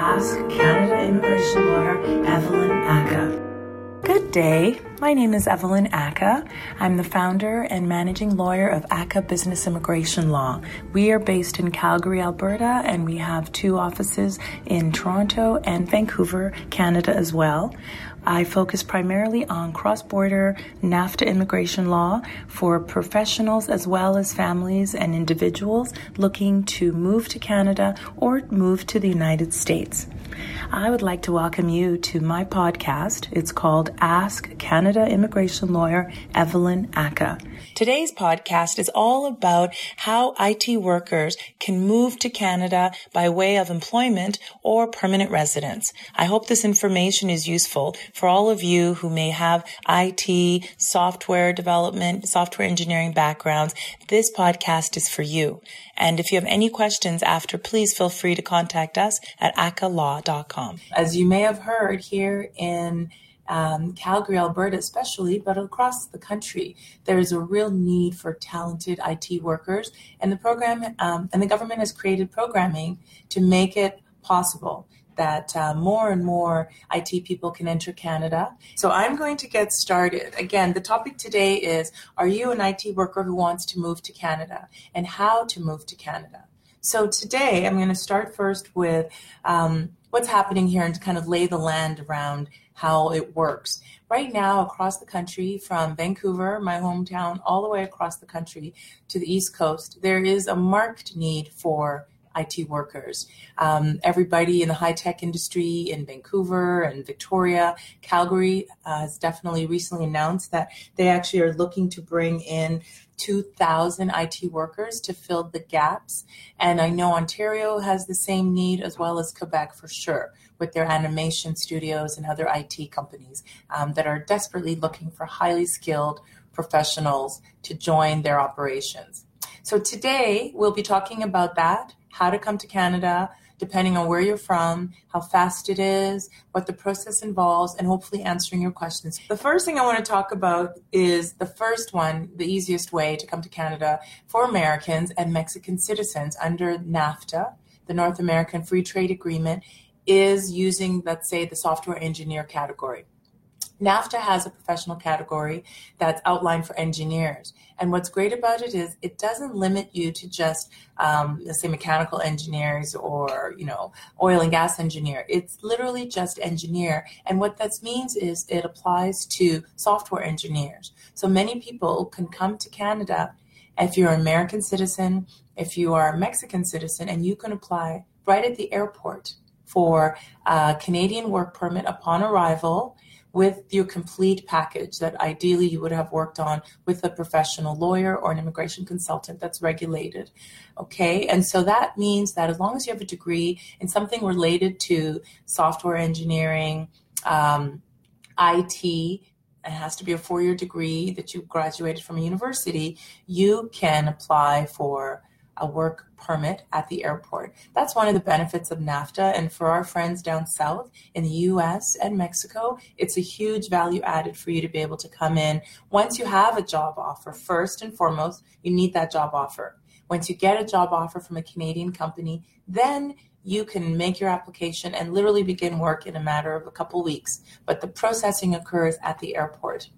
Ask Canada immigration lawyer Evelyn Aka. Good day. My name is Evelyn Aka. I'm the founder and managing lawyer of Aka Business Immigration Law. We are based in Calgary, Alberta, and we have two offices in Toronto and Vancouver, Canada as well. I focus primarily on cross border NAFTA immigration law for professionals as well as families and individuals looking to move to Canada or move to the United States. I would like to welcome you to my podcast. It's called Ask Canada Immigration Lawyer Evelyn Aka. Today's podcast is all about how IT workers can move to Canada by way of employment or permanent residence. I hope this information is useful for all of you who may have IT, software development, software engineering backgrounds. This podcast is for you. And if you have any questions after, please feel free to contact us at akalaw.com. As you may have heard here in um, Calgary, Alberta, especially, but across the country, there is a real need for talented IT workers, and the program um, and the government has created programming to make it possible that uh, more and more IT people can enter Canada. So I'm going to get started. Again, the topic today is Are you an IT worker who wants to move to Canada and how to move to Canada? So today I'm going to start first with um, what's happening here and to kind of lay the land around how it works. Right now, across the country, from Vancouver, my hometown, all the way across the country to the East Coast, there is a marked need for IT workers. Um, everybody in the high tech industry in Vancouver and Victoria, Calgary uh, has definitely recently announced that they actually are looking to bring in 2,000 IT workers to fill the gaps. And I know Ontario has the same need as well as Quebec for sure, with their animation studios and other IT companies um, that are desperately looking for highly skilled professionals to join their operations. So today we'll be talking about that, how to come to Canada, depending on where you're from, how fast it is, what the process involves, and hopefully answering your questions. The first thing I want to talk about is the first one, the easiest way to come to Canada for Americans and Mexican citizens under NAFTA, the North American Free Trade Agreement, is using, let's say, the software engineer category. NAFTA has a professional category that's outlined for engineers. And what's great about it is it doesn't limit you to just, um, let's say, mechanical engineers or, you know, oil and gas engineer. It's literally just engineer. And what that means is it applies to software engineers. So many people can come to Canada if you're an American citizen, if you are a Mexican citizen, and you can apply right at the airport for a Canadian work permit upon arrival with your complete package that ideally you would have worked on with a professional lawyer or an immigration consultant that's regulated. Okay, and so that means that as long as you have a degree in something related to software engineering, um, IT, it has to be a four year degree that you graduated from a university, you can apply for a work permit at the airport. That's one of the benefits of NAFTA. And for our friends down south in the US and Mexico, it's a huge value added for you to be able to come in. Once you have a job offer, first and foremost, you need that job offer. Once you get a job offer from a Canadian company, then you can make your application and literally begin work in a matter of a couple weeks. But the processing occurs at the airport.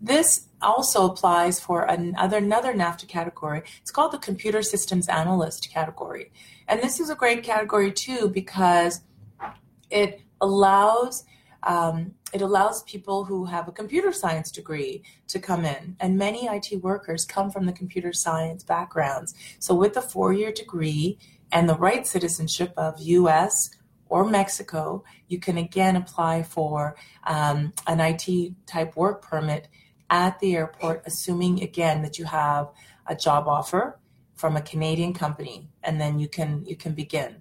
This also applies for another, another NAFTA category. It's called the Computer Systems Analyst category. And this is a great category too because it allows um, it allows people who have a computer science degree to come in, and many IT workers come from the computer science backgrounds. So, with a four year degree and the right citizenship of US or Mexico, you can again apply for um, an IT type work permit at the airport, assuming again that you have a job offer from a Canadian company, and then you can you can begin.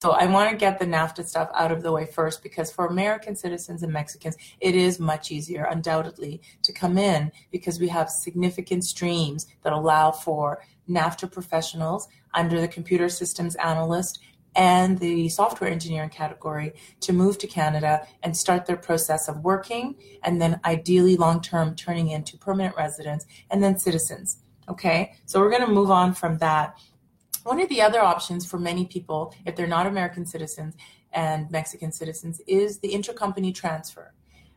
So I want to get the NAFTA stuff out of the way first because for American citizens and Mexicans, it is much easier, undoubtedly, to come in because we have significant streams that allow for NAFTA professionals under the computer systems analyst and the software engineering category to move to Canada and start their process of working and then ideally long term turning into permanent residents and then citizens. Okay, so we're going to move on from that. One of the other options for many people, if they're not American citizens, and Mexican citizens is the intercompany transfer.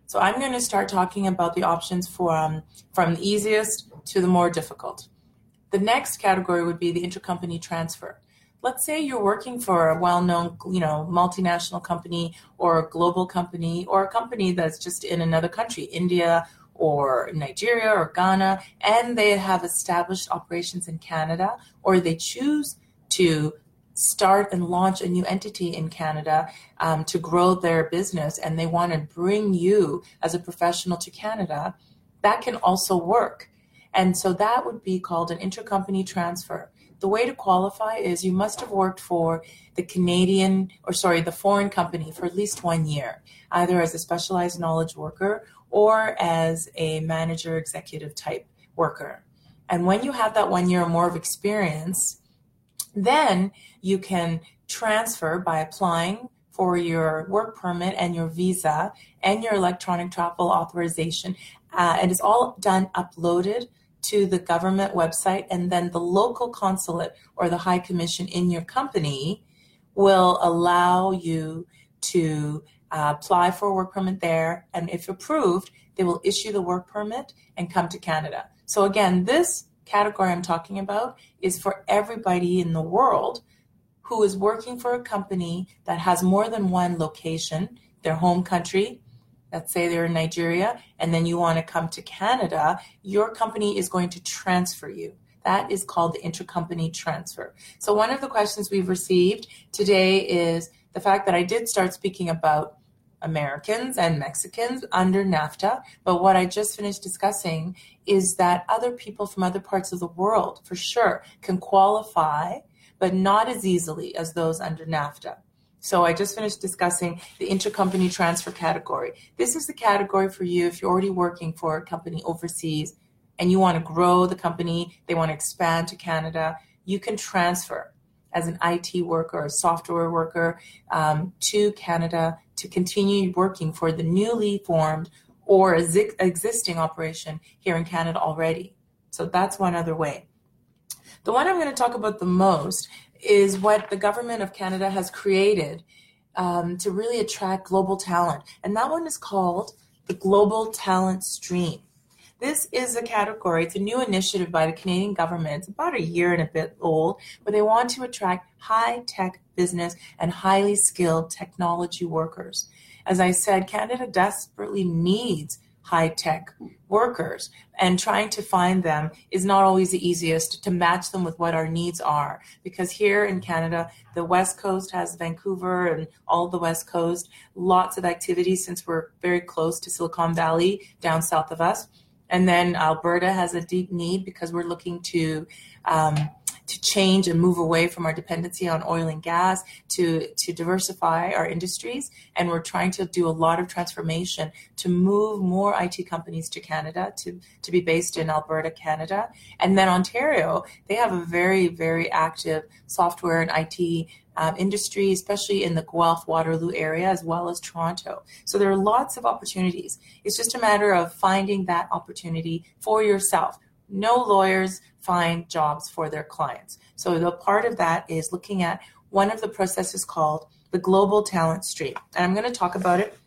So I'm going to start talking about the options from, from the easiest to the more difficult. The next category would be the intercompany transfer. Let's say you're working for a well-known, you know, multinational company or a global company or a company that's just in another country, India or Nigeria or Ghana, and they have established operations in Canada, or they choose to start and launch a new entity in Canada um, to grow their business, and they want to bring you as a professional to Canada, that can also work. And so that would be called an intercompany transfer. The way to qualify is you must have worked for the Canadian, or sorry, the foreign company for at least one year, either as a specialized knowledge worker or as a manager executive type worker. And when you have that one year or more of experience, then you can transfer by applying for your work permit and your visa and your electronic travel authorization. Uh, and it's all done uploaded to the government website, and then the local consulate or the high commission in your company will allow you to uh, apply for a work permit there. And if approved, they will issue the work permit and come to Canada. So, again, this category I'm talking about is for everybody in the world who is working for a company that has more than one location, their home country, let's say they're in Nigeria, and then you want to come to Canada, your company is going to transfer you. That is called the intercompany transfer. So, one of the questions we've received today is the fact that I did start speaking about Americans and Mexicans under NAFTA, but what I just finished discussing is that other people from other parts of the world, for sure, can qualify, but not as easily as those under NAFTA. So I just finished discussing the intercompany transfer category. This is the category for you if you're already working for a company overseas and you want to grow the company, they want to expand to Canada, you can transfer as an IT worker a software worker um, to Canada to continue working for the newly formed or existing operation here in Canada already. So that's one other way. The one I'm going to talk about the most is what the government of Canada has created um, to really attract global talent. And that one is called the Global Talent Stream. This is a category, it's a new initiative by the Canadian government. It's about a year and a bit old, but they want to attract high tech business and highly skilled technology workers. As I said, Canada desperately needs high tech workers. And trying to find them is not always the easiest to match them with what our needs are. Because here in Canada the west coast has Vancouver and all the west coast lots of activities since we're very close to Silicon Valley down south of us. And then Alberta has a deep need because we're looking to um, to change and move away from our dependency on oil and gas to to diversify our industries and we're trying to do a lot of transformation to move more IT companies to Canada to to be based in Alberta Canada and then Ontario they have a very very active software and IT um, industry, especially in the Guelph Waterloo area as well as Toronto. So there are lots of opportunities. It's just a matter of finding that opportunity for yourself. No lawyers find jobs for their clients. So the part of that is looking at one of the processes called the global talent stream. And I'm going to talk about it.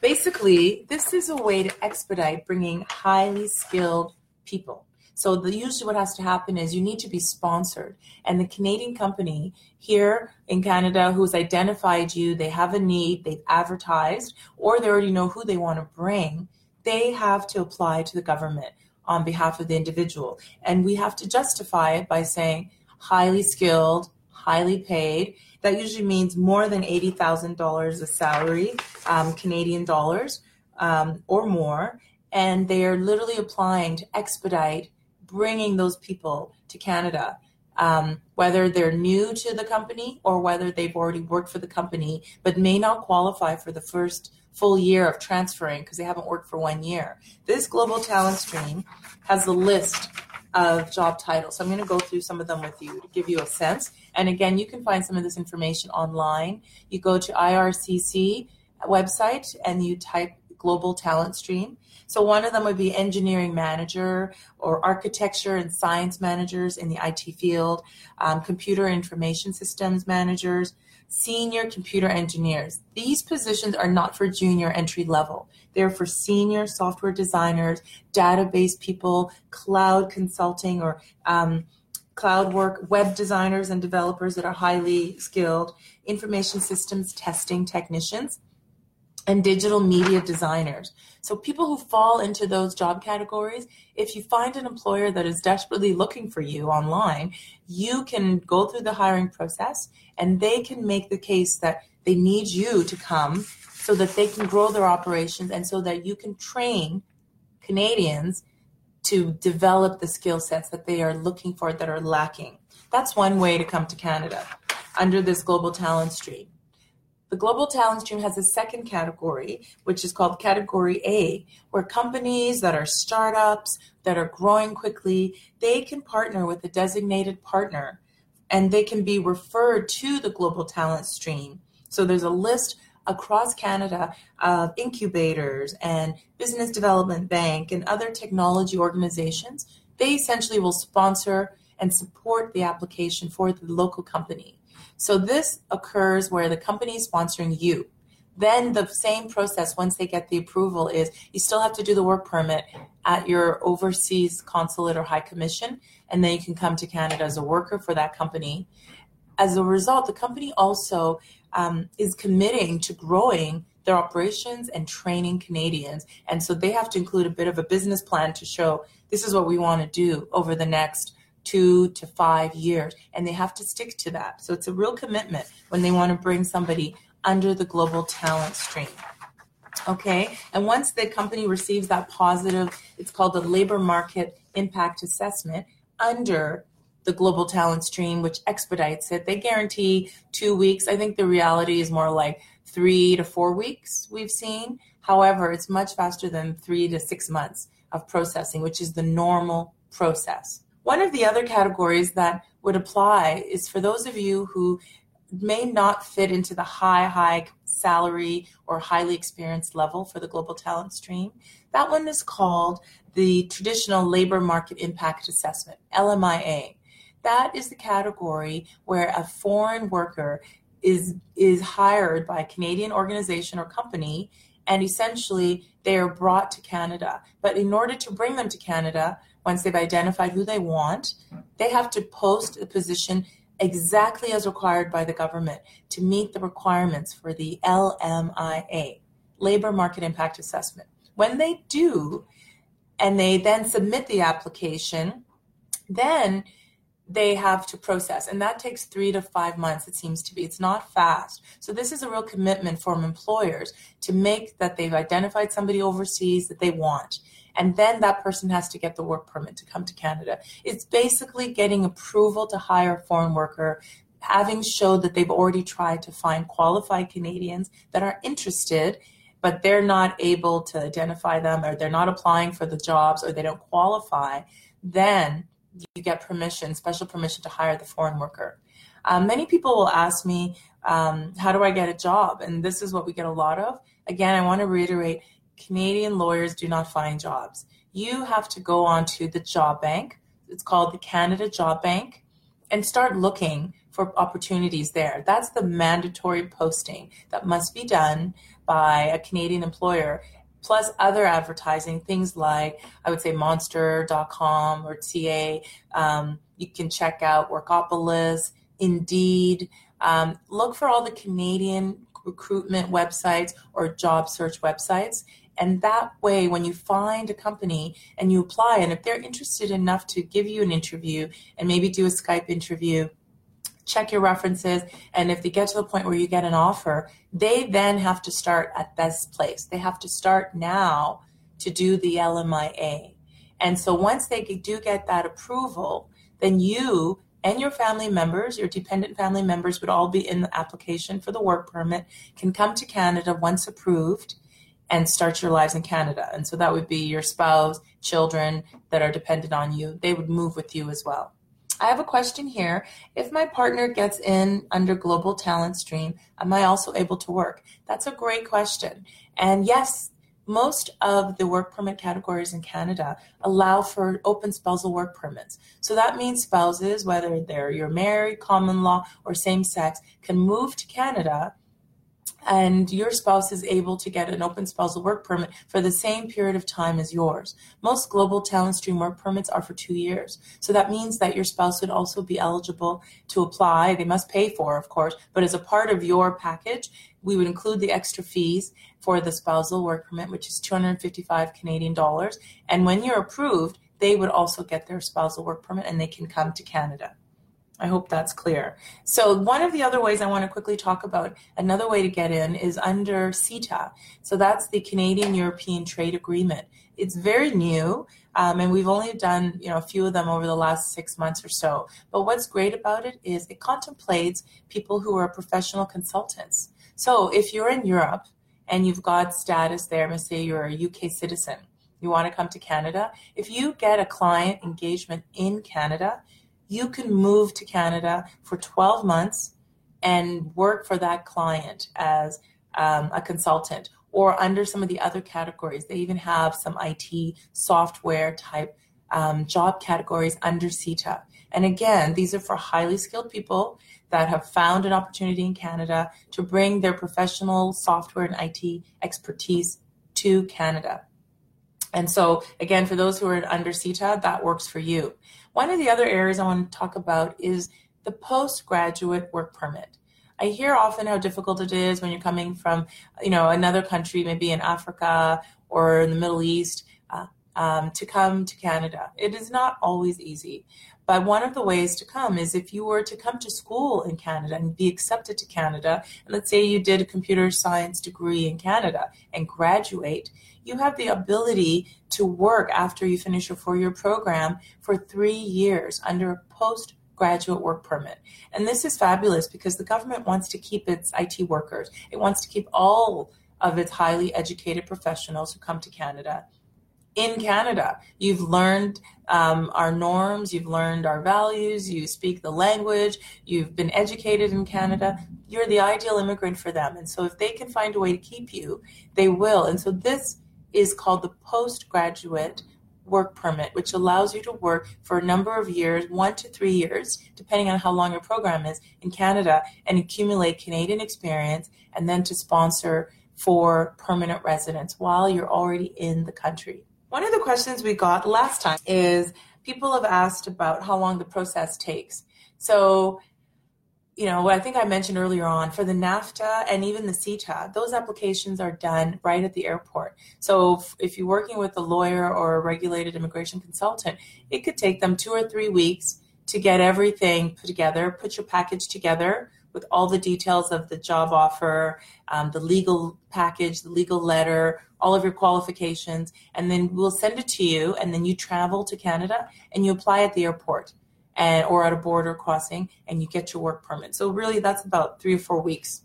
Basically, this is a way to expedite bringing highly skilled people. So the, usually what has to happen is you need to be sponsored. And the Canadian company here in Canada who's identified you, they have a need, they've advertised, or they already know who they want to bring, they have to apply to the government on behalf of the individual. And we have to justify it by saying highly skilled, highly paid. That usually means more than $80,000 a salary, um, Canadian dollars um, or more. And they are literally applying to expedite bringing those people to Canada. Um, whether they're new to the company or whether they've already worked for the company but may not qualify for the first full year of transferring because they haven't worked for one year. This global talent stream has a list of job titles. So I'm going to go through some of them with you to give you a sense. And again, you can find some of this information online. You go to IRCC website and you type global talent stream. So one of them would be engineering manager or architecture and science managers in the IT field, um, computer information systems managers, senior computer engineers. These positions are not for junior entry level. They're for senior software designers, database people, cloud consulting or um, cloud work, web designers and developers that are highly skilled, information systems testing technicians, and digital media designers. So, people who fall into those job categories, if you find an employer that is desperately looking for you online, you can go through the hiring process and they can make the case that they need you to come so that they can grow their operations and so that you can train Canadians to develop the skill sets that they are looking for that are lacking. That's one way to come to Canada under this global talent stream. The global talent stream has a second category, which is called category A, where companies that are startups that are growing quickly, they can partner with a designated partner and they can be referred to the global talent stream. So there's a list across Canada of incubators and business development bank and other technology organizations. They essentially will sponsor and support the application for the local company. So this occurs where the company is sponsoring you. Then the same process, once they get the approval, is you still have to do the work permit at your overseas consulate or high commission, and then you can come to Canada as a worker for that company. As a result, the company also um, is committing to growing their operations and training Canadians. And so they have to include a bit of a business plan to show this is what we want to do over the next two to five years. And they have to stick to that. So it's a real commitment when they want to bring somebody under the global talent stream. Okay. And once the company receives that positive, it's called the labor market impact assessment under the global talent stream, which expedites it. They guarantee two weeks. I think the reality is more like three to four weeks we've seen. However, it's much faster than three to six months of processing, which is the normal process. One of the other categories that would apply is for those of you who may not fit into the high, high salary or highly experienced level for the global talent stream. That one is called the traditional labor market impact assessment, LMIA that is the category where a foreign worker is is hired by a Canadian organization or company and essentially they are brought to Canada. But in order to bring them to Canada, once they've identified who they want, they have to post the position exactly as required by the government to meet the requirements for the LMIA, Labor Market Impact Assessment. When they do, and they then submit the application, then they have to process and that takes three to five months it seems to be. It's not fast. So this is a real commitment from employers to make that they've identified somebody overseas that they want and then that person has to get the work permit to come to canada it's basically getting approval to hire a foreign worker having showed that they've already tried to find qualified canadians that are interested but they're not able to identify them or they're not applying for the jobs or they don't qualify then you get permission, special permission to hire the foreign worker. Um, many people will ask me, um, how do I get a job? And this is what we get a lot of. Again, I want to reiterate Canadian lawyers do not find jobs. You have to go onto the job bank. It's called the Canada Job Bank and start looking for opportunities there. That's the mandatory posting that must be done by a Canadian employer plus other advertising, things like I would say monster.com or TA. Um, you can check out Workopolis, Indeed. Um, look for all the Canadian recruitment websites or job search websites. And that way, when you find a company and you apply, and if they're interested enough to give you an interview and maybe do a Skype interview, check your references. And if they get to the point where you get an offer, they then have to start at best place. They have to start now to do the LMIA. And so once they do get that approval, then you and your family members, your dependent family members would all be in the application for the work permit, can come to Canada once approved and start your lives in Canada. And so that would be your spouse, children that are dependent on you. They would move with you as well. I have a question here. If my partner gets in under Global Talent Stream, am I also able to work? That's a great question. And yes, most of the work permit categories in Canada allow for open spousal work permits. So that means spouses, whether they're you're married, common law, or same sex, can move to Canada and your spouse is able to get an open spousal work permit for the same period of time as yours. Most global talent stream work permits are for two years. So that means that your spouse would also be eligible to apply. They must pay for, of course, but as a part of your package, we would include the extra fees for the spousal work permit, which is 255 Canadian dollars. And when you're approved, they would also get their spousal work permit and they can come to Canada. I hope that's clear. So, one of the other ways I want to quickly talk about, another way to get in is under CETA. So, that's the Canadian European Trade Agreement. It's very new, um, and we've only done you know a few of them over the last six months or so. But what's great about it is it contemplates people who are professional consultants. So, if you're in Europe and you've got status there, let's say you're a UK citizen, you want to come to Canada, if you get a client engagement in Canada, you can move to Canada for 12 months and work for that client as um, a consultant or under some of the other categories. They even have some IT software type um, job categories under CETA. And again, these are for highly skilled people that have found an opportunity in Canada to bring their professional software and IT expertise to Canada. And so, again, for those who are under CETA, that works for you. One of the other areas I want to talk about is the postgraduate work permit. I hear often how difficult it is when you're coming from, you know, another country, maybe in Africa or in the Middle East, uh, um, to come to Canada. It is not always easy. But one of the ways to come is if you were to come to school in Canada and be accepted to Canada, and let's say you did a computer science degree in Canada and graduate, you have the ability to work after you finish your four year program for three years under a postgraduate work permit. And this is fabulous because the government wants to keep its IT workers, it wants to keep all of its highly educated professionals who come to Canada in Canada. You've learned um, our norms, you've learned our values, you speak the language, you've been educated in Canada. You're the ideal immigrant for them. And so if they can find a way to keep you, they will. And so this is called the postgraduate work permit, which allows you to work for a number of years, one to three years, depending on how long your program is in Canada, and accumulate Canadian experience, and then to sponsor for permanent residence while you're already in the country. One of the questions we got last time is people have asked about how long the process takes. So you know, I think I mentioned earlier on for the NAFTA and even the CETA, those applications are done right at the airport. So if, if, you're working with a lawyer or a regulated immigration consultant, it could take them two or three weeks to get everything put together, put your package together with all the details of the job offer, um, the legal package, the legal letter, all of your qualifications, and then we'll send it to you, and then you travel to Canada and you apply at the airport and or at a border crossing and you get your work permit. So really that's about 3 or 4 weeks.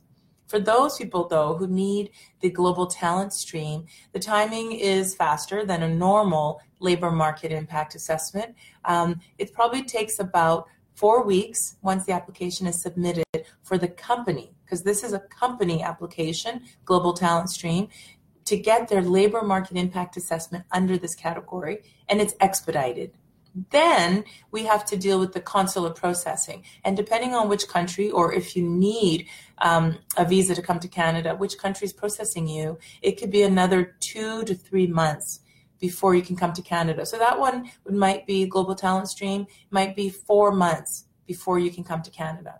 For those people though who need the global talent stream, the timing is faster than a normal labor market impact assessment. Um, it probably takes about four weeks once the application is submitted for the company, because this is a company application, Global Talent Stream, to get their labor market impact assessment under this category, and it's expedited. Then we have to deal with the consular processing. And depending on which country, or if you need um, a visa to come to Canada, which country is processing you, it could be another two to three months before you can come to Canada. So that one might be Global Talent Stream, might be four months before you can come to Canada.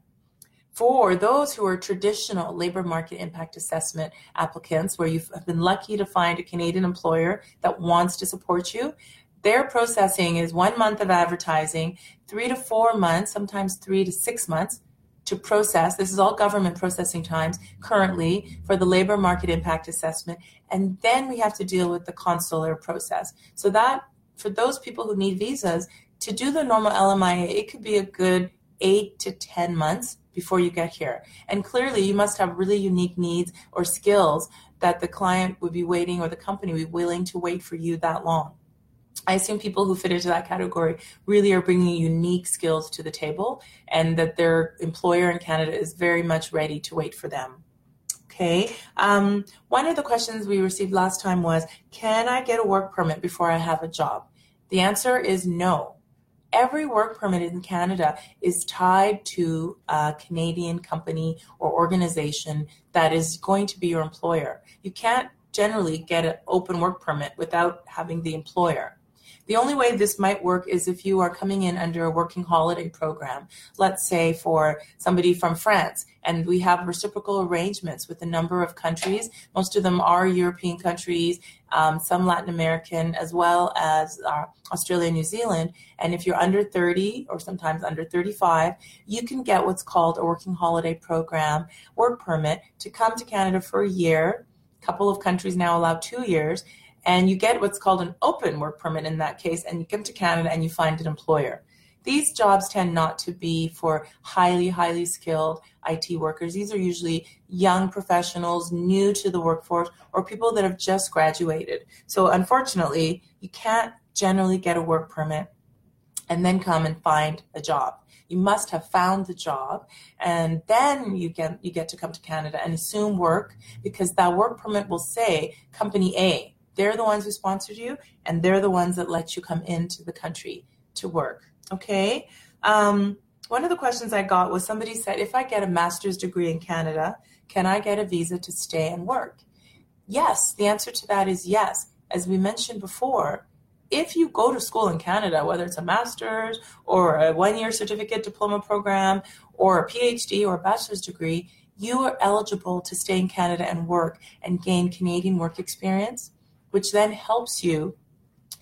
For those who are traditional labor market impact assessment applicants, where you've been lucky to find a Canadian employer that wants to support you, their processing is one month of advertising, three to four months, sometimes three to six months to process. This is all government processing times currently for the labor market impact assessment. And then we have to deal with the consular process. So that for those people who need visas, to do the normal LMIA, it could be a good eight to 10 months before you get here. And clearly, you must have really unique needs or skills that the client would be waiting or the company would be willing to wait for you that long. I assume people who fit into that category really are bringing unique skills to the table and that their employer in Canada is very much ready to wait for them. Okay. Um, one of the questions we received last time was Can I get a work permit before I have a job? The answer is no. Every work permit in Canada is tied to a Canadian company or organization that is going to be your employer. You can't generally get an open work permit without having the employer. The only way this might work is if you are coming in under a working holiday program, let's say for somebody from France, and we have reciprocal arrangements with a number of countries. Most of them are European countries, um, some Latin American, as well as uh, Australia, New Zealand. And if you're under 30 or sometimes under 35, you can get what's called a working holiday program work permit to come to Canada for a year. A couple of countries now allow two years and you get what's called an open work permit in that case, and you come to Canada and you find an employer. These jobs tend not to be for highly, highly skilled IT workers. These are usually young professionals, new to the workforce, or people that have just graduated. So, unfortunately, you can't generally get a work permit and then come and find a job. You must have found the job, and then you get you get to come to Canada and assume work because that work permit will say Company A they're the ones who sponsored you, and they're the ones that let you come into the country to work. Okay. Um, one of the questions I got was somebody said, if I get a master's degree in Canada, can I get a visa to stay and work? Yes, the answer to that is yes. As we mentioned before, if you go to school in Canada, whether it's a master's or a one year certificate diploma program or a PhD or a bachelor's degree, you are eligible to stay in Canada and work and gain Canadian work experience which then helps you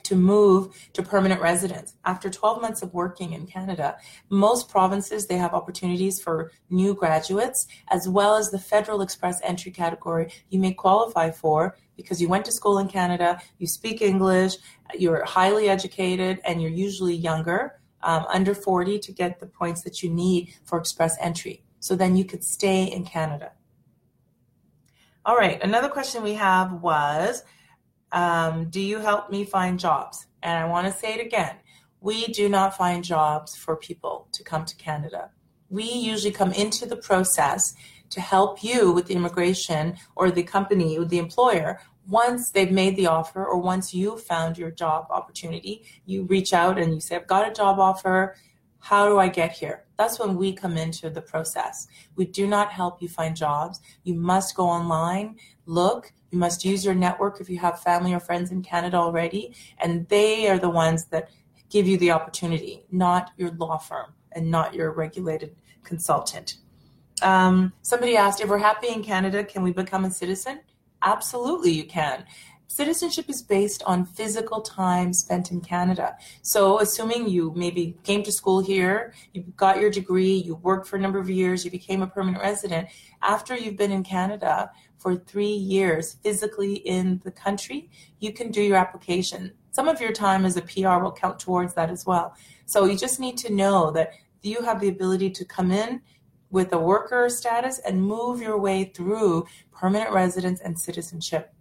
to move to permanent residence. After 12 months of working in Canada, most provinces they have opportunities for new graduates as well as the federal express entry category you may qualify for because you went to school in Canada, you speak English, you're highly educated and you're usually younger, um, under 40 to get the points that you need for express entry. So then you could stay in Canada. All right, another question we have was um, do you help me find jobs? And I want to say it again we do not find jobs for people to come to Canada. We usually come into the process to help you with the immigration or the company, with the employer, once they've made the offer or once you found your job opportunity, you reach out and you say, I've got a job offer. How do I get here? That's when we come into the process. We do not help you find jobs. You must go online, look, you must use your network if you have family or friends in Canada already, and they are the ones that give you the opportunity, not your law firm and not your regulated consultant. Um, somebody asked, if we're happy in Canada, can we become a citizen? Absolutely, you can. Citizenship is based on physical time spent in Canada. So, assuming you maybe came to school here, you got your degree, you worked for a number of years, you became a permanent resident, after you've been in Canada for three years physically in the country, you can do your application. Some of your time as a PR will count towards that as well. So, you just need to know that you have the ability to come in with a worker status and move your way through permanent residence and citizenship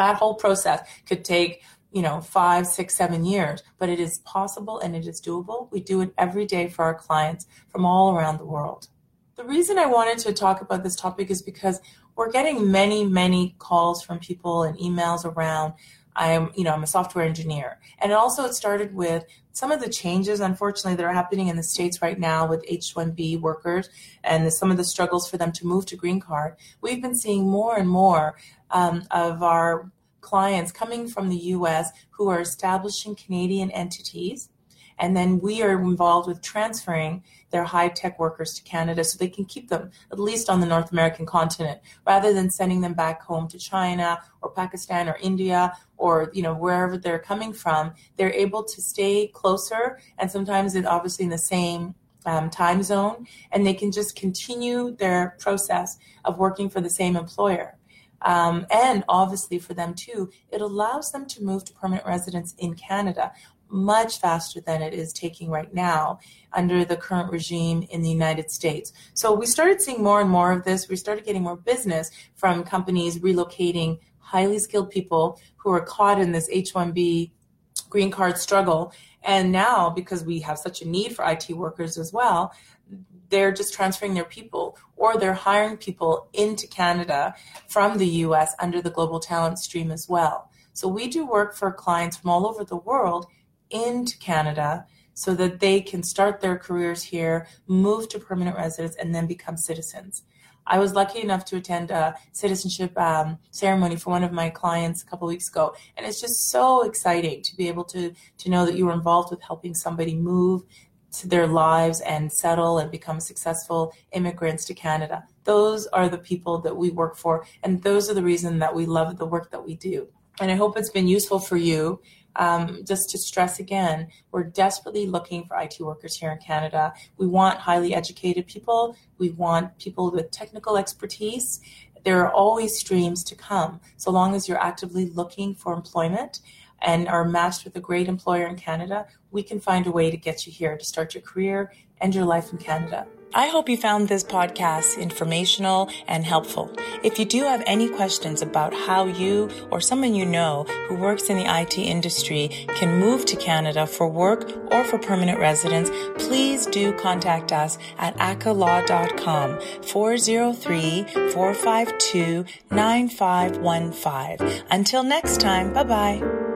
that whole process could take you know five six seven years but it is possible and it is doable. We do it every day for our clients from all around the world. The reason i wanted to talk about this topic is because we're getting many many calls from people and emails around i'm you know i'm a software engineer and also it started with some of the changes unfortunately that are happening in the states right now with h1b workers and some of the struggles for them to move to green card we've been seeing more and more um, of our clients coming from the US who are establishing Canadian entities. And then we are involved with transferring their high tech workers to Canada so they can keep them at least on the North American continent rather than sending them back home to China or Pakistan or India or you know wherever they're coming from. They're able to stay closer and sometimes it obviously in the same um, time zone and they can just continue their process of working for the same employer. Um, and obviously for them too, it allows them to move to permanent residence in Canada much faster than it is taking right now under the current regime in the United States. So we started seeing more and more of this. We started getting more business from companies relocating highly skilled people who are caught in this H 1B green card struggle. And now, because we have such a need for IT workers as well, they're just transferring their people or they're hiring people into Canada from the US under the global talent stream as well. So we do work for clients from all over the world into Canada so that they can start their careers here, move to permanent residence, and then become citizens. I was lucky enough to attend a citizenship um, ceremony for one of my clients a couple weeks ago, and it's just so exciting to be able to to know that you were involved with helping somebody move to their lives and settle and become successful immigrants to Canada. Those are the people that we work for, and those are the reason that we love the work that we do. And I hope it's been useful for you um, just to stress again, we're desperately looking for IT workers here in Canada. We want highly educated people. We want people with technical expertise. There are always streams to come, so long as you're actively looking for employment and are matched with a great employer in Canada, we can find a way to get you here to start your career and your life in Canada. I hope you found this podcast informational and helpful. If you do have any questions about how you or someone you know who works in the IT industry can move to Canada for work or for permanent residence, please do contact us at akalaw.com 403-452-9515. Until next time, bye bye.